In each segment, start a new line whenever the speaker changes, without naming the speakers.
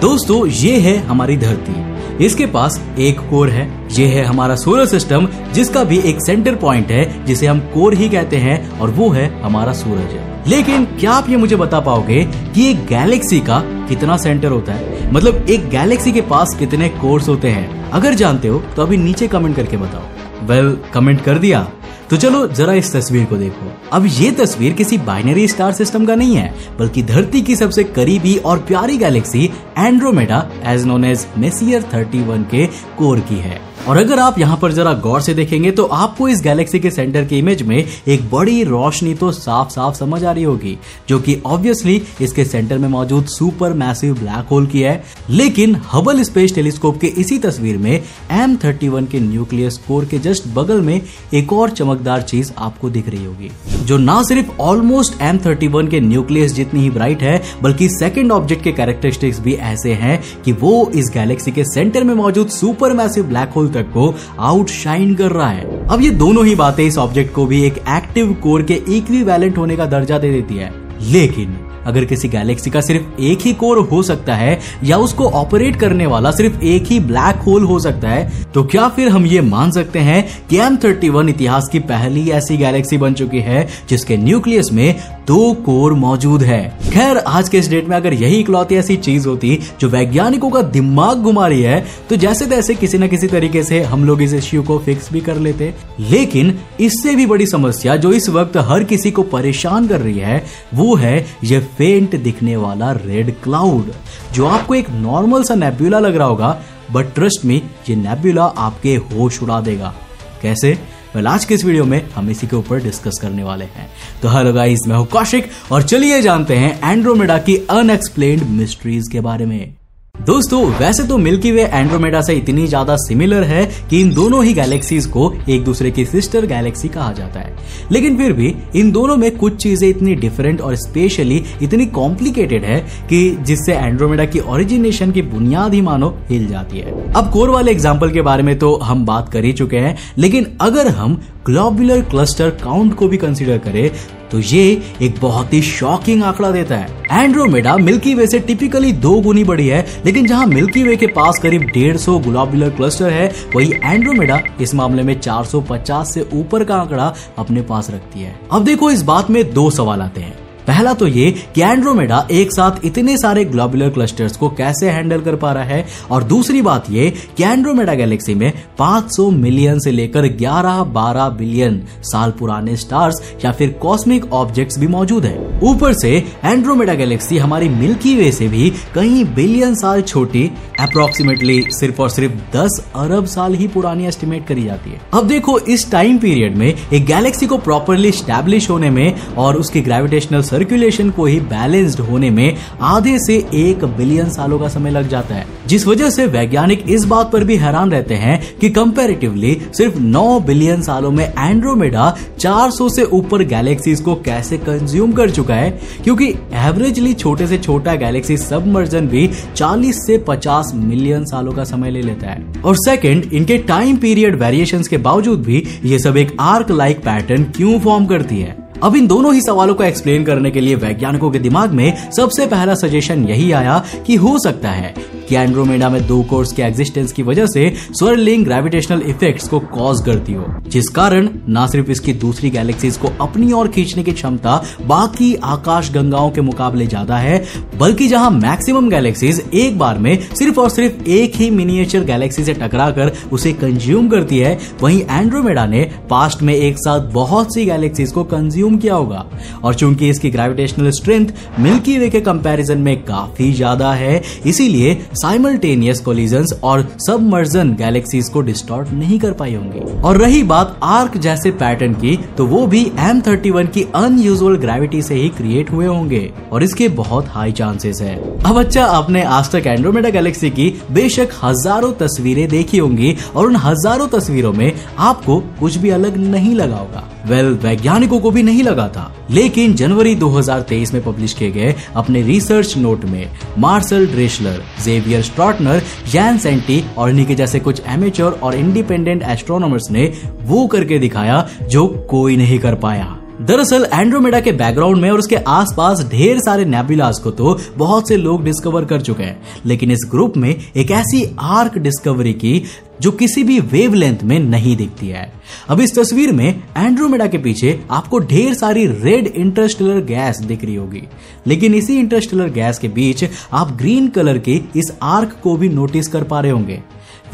दोस्तों ये है हमारी धरती। इसके पास एक कोर है। ये है हमारा सोलर सिस्टम जिसका भी एक सेंटर पॉइंट है जिसे हम कोर ही कहते हैं और वो है हमारा सूरज। लेकिन क्या आप ये मुझे बता पाओगे कि एक गैलेक्सी का कितना सेंटर होता है? मतलब एक गैलेक्सी के पास कितने कोर्स होते हैं? अगर जानते हो तो अभी नीचे कमेंट करके बताओ। वेल well, कमेंट कर दिया। तो चलो जरा इस तस्वीर को देखो। अब ये तस्वीर किसी बाइनरी स्टार सिस्टम का नहीं है, बल्कि धरती की सबसे करीबी और प्यारी galaxy Andromeda as known as Messier 31 के कोर की है। और अगर आप यहाँ पर जरा गौर से देखेंगे तो आपको इस गैलेक्सी के सेंटर के इमेज में एक बड़ी रोशनी तो साफ़ साफ़ समझ आ रही होगी, जो कि ऑब्वियसली इसके सेंटर में मौजूद सुपर मैसिव ब्लैक होल की है। लेकिन हबल स्पेस टेलीस्कोप के इसी तस्वीर में एम थर्टी के न्यूक्लियस कोर के जस्ट बगल में एक और चमकदार चीज़ आपको दिख रही होगी, जो ना सिर्फ़ ऑलमोस्ट एम के न्यूक्लियस जितनी ही ब्राइट है, बल्कि सेकेंड ऑब्जेक्ट के कैरेक्टरिस्टिक्स भी ऐसे हैं कि वो इस गैलेक्सी के सेंटर में मौजूद सुपर मैसिव ब्लैक होल तक को आउटशाइन कर रहा है। अब ये दोनों ही बातें इस ऑब्जेक्ट को भी एक एक्टिव कोर के इक्विवेलेंट होने का दर्जा दे देती है। लेकिन अगर किसी गैलेक्सी का सिर्फ़ एक ही कोर हो सकता है, या उसको ऑपरेट करने वाला सिर्फ़ एक ही ब्लैक होल हो सकता है तो क्या फिर हम ये मान सकते हैं कि एम थर्टी वन इतिहास की पहली ऐसी गैलेक्सी बन चुकी है, जिसके न्यूक्लियस में दो कोर मौजूद है? खैर, आज के इस डेट में अगर यही इकलौती ऐसी चीज़ होती जो वैज्ञानिकों का दिमाग घुमा रही है तो जैसे तैसे किसी न किसी तरीके से हम लोग इस इश्यू को फिक्स भी कर लेते। लेकिन इससे भी बड़ी समस्या जो इस वक्त हर किसी को परेशान कर रही है, वो है ये फेंट दिखने वाला रेड क्लाउड जो आपको एक नॉर्मल सा नेब्यूला लग रहा होगा बट ट्रस्ट में ये नेब्यूला आपके होश उड़ा देगा। कैसे? वेल आज के इस वीडियो में हम इसी के ऊपर डिस्कस करने वाले हैं। तो हेलो गाइस मैं हूँ कौशिक, और चलिए जानते हैं एंड्रोमेडा की अनएक्सप्लेन्ड मिस्ट्रीज के बारे में। दोस्तों, वैसे तो मिल्की वे एंड्रोमेडा से इतनी ज़्यादा सिमिलर है कि इन दोनों ही गैलेक्सीज को एक दूसरे की सिस्टर गैलेक्सी कहा जाता है। लेकिन फिर भी, इन दोनों में कुछ चीज़ें इतनी डिफरेंट और स्पेशली इतनी कॉम्प्लिकेटेड है कि जिससे एंड्रोमेडा की ओरिजिनेशन की बुनियाद ही मानो हिल जाती है। अब कोर वाले एग्ज़ाम्पल के बारे में तो हम बात कर ही चुके हैं, लेकिन अगर हम ग्लोबुलर क्लस्टर काउंट को भी कंसिडर करें तो ये एक बहुत ही शॉकिंग आंकड़ा देता है। एंड्रोमेडा मिल्की वे से टिपिकली दो गुनी बड़ी है, लेकिन जहाँ मिल्की वे के पास करीब 150 गुलाबुलर क्लस्टर है, वही एंड्रोमेडा इस मामले में 450 से ऊपर का आंकड़ा अपने पास रखती है। अब देखो इस बात में दो सवाल आते हैं। पहला तो ये कि एंड्रोमेडा एक साथ इतने सारे ग्लोबुलर क्लस्टर्स को कैसे हैंडल कर पा रहा है, और दूसरी बात ये कि एंड्रोमेडा गैलेक्सी में 500 मिलियन से लेकर 11-12 बिलियन साल पुराने स्टार्स या फिर कॉस्मिक ऑब्जेक्ट्स भी मौजूद है। ऊपर से एंड्रोमेडा गैलेक्सी हमारी मिल्की वे से भी कई बिलियन साल छोटी अप्रोक्सीमेटली सिर्फ़ और सिर्फ़ 10 अरब साल ही पुरानी एस्टिमेट करी जाती है। अब देखो, इस टाइम पीरियड में एक गैलेक्सी को प्रॉपरली स्टैब्लिश होने में और उसकी ग्रेविटेशनल सर्कुलेशन को ही बैलेंस्ड होने में आधे से एक बिलियन सालों का समय लग जाता है। जिस वजह से वैज्ञानिक इस बात पर भी हैरान रहते हैं कि कंपैरेटिवली सिर्फ़ 9 बिलियन सालों में एंड्रोमेडा 400 से ऊपर गैलेक्सीज को कैसे कंज्यूम कर चुका है? क्योंकि एवरेजली छोटे से छोटा गैलेक्सी सबमर्जन भी 40 से 50 मिलियन सालों का समय ले लेता है। और सेकंड इनके टाइम पीरियड वेरिएशंस के बावजूद भी ये सब एक आर्क लाइक पैटर्न क्यों फॉर्म करती है? अब इन दोनों ही सवालों को एक्सप्लेन करने के लिए वैज्ञानिकों के दिमाग में सबसे पहला सजेशन यही आया कि हो सकता है कि एंड्रोमेडा में दो कोर्स के एग्जिस्टेंस की वजह से स्वर्लिंग ग्रेविटेशनल इफेक्ट्स को कॉज करती हो, जिस कारण न सिर्फ़ इसकी दूसरी गैलेक्सीज को अपनी ओर खींचने की क्षमता बाकी आकाश गंगाओं के मुकाबले ज़्यादा है, बल्कि जहाँ मैक्सिमम गैलेक्सीज एक बार में सिर्फ़ और सिर्फ़ एक ही मिनिएचर गैलेक्सी से टकराकर उसे कंज्यूम करती है, वहीं एंड्रोमेडा ने पास्ट में एक साथ बहुत सी गैलेक्सीज को कंज्यूम किया होगा। और चूँकि इसकी ग्रेविटेशनल स्ट्रेंथ मिल्की वे के कंपैरिजन में काफ़ी ज़्यादा है, इसीलिए साइमल्टेनियस कोलिजन और सबमर्जन गैलेक्सीज को डिस्टॉर्ट नहीं कर पाई होंगी। और रही बात आर्क जैसे पैटर्न की तो वो भी एम थर्टी वन की अनयूजुअल ग्रेविटी से ही क्रिएट हुए होंगे। और इसके बहुत हाई चांसेस है। अब अच्छा आपने आज तक एंड्रोमेडा गैलेक्सी की बेशक हज़ारों तस्वीरें देखी होंगी, और उन हज़ारों तस्वीरों में आपको कुछ भी अलग नहीं लगा होगा। वेल, वैज्ञानिकों को भी नहीं लगा था। लेकिन जनवरी 2023 में पब्लिश किए गए अपने रिसर्च नोट में Marcel Drechsler Xavier Strottner Yann Sainty और इन्हीं के जैसे कुछ एमेचर और इंडिपेंडेंट एस्ट्रोनॉमर्स ने वो करके दिखाया जो कोई नहीं कर पाया। दरअसल एंड्रोमेडा के बैकग्राउंड में और उसके आसपास ढेर सारे नेबुलास को तो बहुत से लोग डिस्कवर कर चुके हैं। लेकिन इस ग्रुप में एक ऐसी आर्क डिस्कवरी की जो किसी भी वेवलेंथ में नहीं दिखती है। अब इस तस्वीर में एंड्रोमेडा के पीछे आपको ढेर सारी रेड इंटरस्टेलर गैस दिख रही होगी। लेकिन इसी इंटरस्टेलर गैस के बीच आप ग्रीन कलर के इस आर्क को भी नोटिस कर पा रहे होंगे।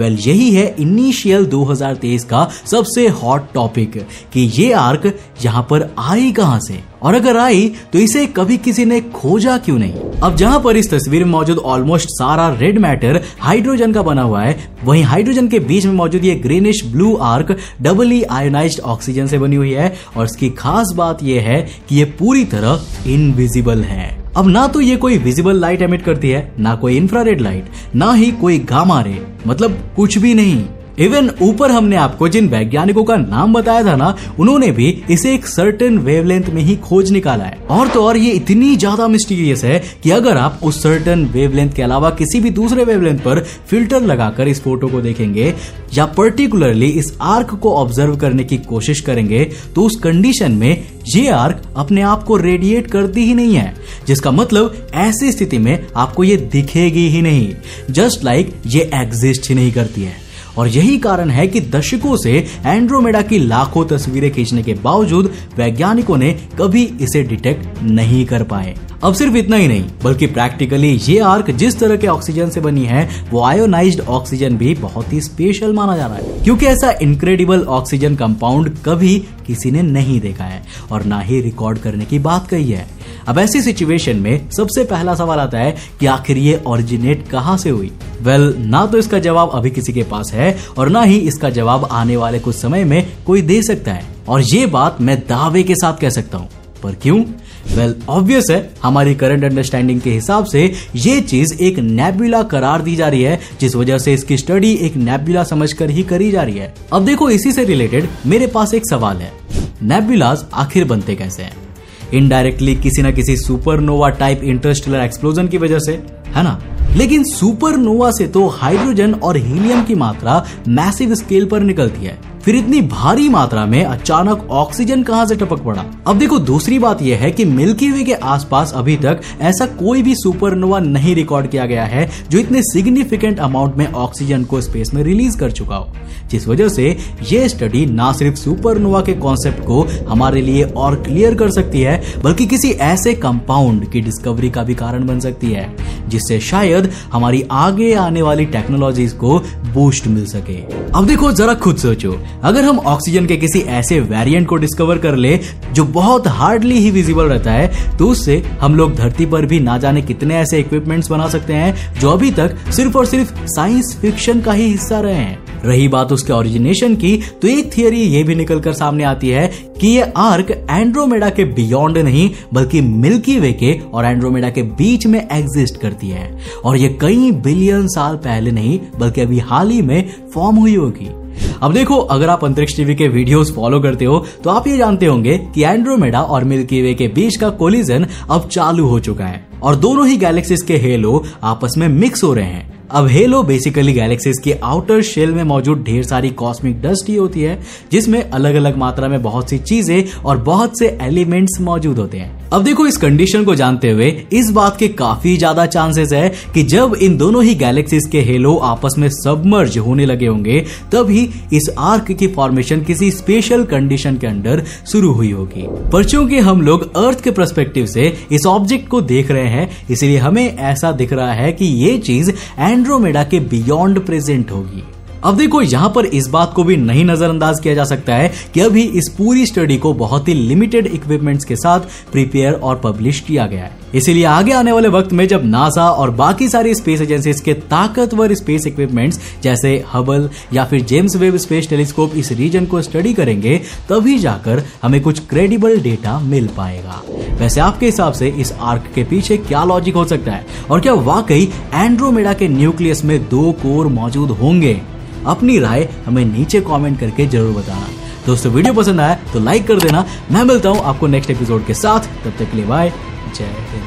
वेल well, यही है इनिशियल 2023 का सबसे हॉट टॉपिक कि ये आर्क यहाँ पर आई कहाँ से? और अगर आई तो इसे कभी किसी ने खोजा क्यों नहीं? अब जहाँ पर इस तस्वीर में मौजूद ऑलमोस्ट सारा रेड मैटर हाइड्रोजन का बना हुआ है वहीं हाइड्रोजन के बीच में मौजूद ये greenish blue arc doubly ionise oxygen से बनी हुई है और इसकी खास बात यह है कि ये पूरी तरह इनविजिबल है। अब ना तो ये कोई विजिबल लाइट एमिट करती है, ना कोई इंफ्रारेड लाइट ना ही कोई गामा रे मतलब कुछ भी नहीं। इवन ऊपर हमने आपको जिन वैज्ञानिकों का नाम बताया था ना, उन्होंने भी इसे एक सर्टेन वेवलेंथ में ही खोज निकाला है। और तो और ये इतनी ज़्यादा मिस्टीरियस है कि अगर आप उस सर्टेन वेवलेंथ के अलावा किसी भी दूसरे वेवलेंथ पर फ़िल्टर लगाकर इस फ़ोटो को देखेंगे, या पर्टिकुलरली इस आर्क को ऑब्ज़र्व करने की कोशिश करेंगे तो उस कंडीशन में ये आर्क अपने आप को रेडिएट करती ही नहीं है। जिसका मतलब ऐसी स्थिति में आपको ये दिखेगी ही नहीं। जस्ट लाइक like ये एग्जिस्ट ही नहीं करती है। और यही कारण है कि दशकों से एंड्रोमेडा की लाखों तस्वीरें खींचने के बावजूद वैज्ञानिकों ने कभी इसे डिटेक्ट नहीं कर पाए। अब सिर्फ़ इतना ही नहीं, बल्कि प्रैक्टिकली ये आर्क जिस तरह के ऑक्सीजन से बनी है, वो आयोनाइज्ड ऑक्सीजन भी बहुत ही स्पेशल माना जा रहा है। क्योंकि ऐसा इनक्रेडिबल ऑक्सीजन कंपाउंड कभी किसी ने नहीं देखा है और ना ही रिकॉर्ड करने की बात कही है। अब ऐसी सिचुएशन में सबसे पहला सवाल आता है कि आखिर ये ओरिजिनेट कहाँ से हुई? वेल well, ना तो इसका जवाब अभी किसी के पास है और ना ही इसका जवाब आने वाले कुछ समय में कोई दे सकता है। और ये बात मैं दावे के साथ कह सकता हूँ। पर क्यों? वेल well, ऑब्वियस है हमारी करंट अंडरस्टैंडिंग के हिसाब से ये चीज़ एक नेबुला करार दी जा रही है जिस वजह से इसकी स्टडी एक नेबुला समझकर ही करी जा रही है। अब देखो इसी से रिलेटेड मेरे पास एक सवाल है। नेबुलाज आखिर बनते कैसे हैं? इनडायरेक्टली किसी न किसी सुपरनोवा टाइप इंटरस्टेलर एक्सप्लोजन की वजह से, है ना? लेकिन सुपरनोवा से तो हाइड्रोजन और हीलियम की मात्रा मैसिव स्केल पर निकलती है। फिर इतनी भारी मात्रा में अचानक ऑक्सीजन कहाँ से टपक पड़ा? अब देखो, दूसरी बात यह है कि मिल्की वे के आसपास अभी तक ऐसा कोई भी सुपरनोवा नहीं रिकॉर्ड किया गया है जो इतने सिग्निफिकेंट अमाउंट में ऑक्सीजन को स्पेस में रिलीज़ कर चुका हो। जिस वजह से ये स्टडी ना सिर्फ़ सुपरनोवा के कॉन्सेप्ट को हमारे लिए और क्लियर कर सकती है, बल्कि किसी ऐसे कंपाउंड की डिस्कवरी का भी कारण बन सकती है, जिससे शायद हमारी आगे आने वाली टेक्नोलॉजीज़ को बूस्ट मिल सके। अब देखो, जरा खुद सोचो अगर हम ऑक्सीजन के किसी ऐसे वेरिएंट को डिस्कवर कर ले, जो बहुत हार्डली ही विजिबल रहता है तो उससे हम लोग धरती पर भी ना जाने कितने ऐसे इक्विपमेंट्स बना सकते हैं, जो अभी तक सिर्फ़ और सिर्फ़ साइंस फिक्शन का ही हिस्सा रहे हैं। रही बात उसके ओरिजिनेशन की तो एक थियरी ये भी निकल कर सामने आती है कि ये आर्क एंड्रोमेडा के बियॉन्ड नहीं, बल्कि मिल्की वे के और एंड्रोमेडा के बीच में एग्जिस्ट करती है। और ये कई बिलियन साल पहले नहीं, बल्कि अभी हाल ही में फॉर्म हुई होगी। अब देखो, अगर आप अंतरिक्ष टीवी के वीडियोस फॉलो करते हो तो आप ये जानते होंगे कि एंड्रोमेडा और मिल्की वे के बीच का कोलिजन अब चालू हो चुका है। और दोनों ही गैलेक्सीज के हेलो आपस में मिक्स हो रहे हैं। अब हेलो बेसिकली गैलेक्सीज के आउटर शेल में मौजूद ढेर सारी कॉस्मिक डस्ट ही होती है, जिसमें अलग अलग मात्रा में बहुत सी चीज़ें और बहुत से एलिमेंट्स मौजूद होते हैं। अब देखो, इस कंडीशन को जानते हुए इस बात के काफ़ी ज़्यादा चांसेस है कि जब इन दोनों ही गैलेक्सीज के हेलो आपस में सबमर्ज होने लगे होंगे, तभी इस आर्क की फॉर्मेशन किसी स्पेशल कंडीशन के अंडर शुरू हुई होगी। पर चूँकि हम लोग अर्थ के परस्पेक्टिव से इस ऑब्जेक्ट को देख रहे हैं, इसलिए हमें ऐसा दिख रहा है कि ये चीज़ एंड्रोमेडा के बियॉन्ड प्रेजेंट होगी। अब देखो, यहाँ पर इस बात को भी नहीं नजरअंदाज किया जा सकता है कि अभी इस पूरी स्टडी को बहुत ही लिमिटेड इक्विपमेंट्स के साथ प्रिपेयर और पब्लिश किया गया है। इसीलिए आगे आने वाले वक्त में जब नासा और बाकी सारी स्पेस एजेंसीज के ताकतवर स्पेस इक्विपमेंट्स जैसे हबल या फिर जेम्स वेब स्पेस टेलीस्कोप इस रीजन को स्टडी करेंगे, तभी जाकर हमें कुछ क्रेडिबल डेटा मिल पाएगा। वैसे आपके हिसाब से इस आर्क के पीछे क्या लॉजिक हो सकता है? और क्या वाकई एंड्रोमेडा के न्यूक्लियस में दो कोर मौजूद होंगे? अपनी राय हमें नीचे कॉमेंट करके ज़रूर बताना। दोस्तों वीडियो पसंद आया तो लाइक कर देना। मैं मिलता हूँ आपको नेक्स्ट एपिसोड के साथ। तब तक के लिए बाय जय हिंद।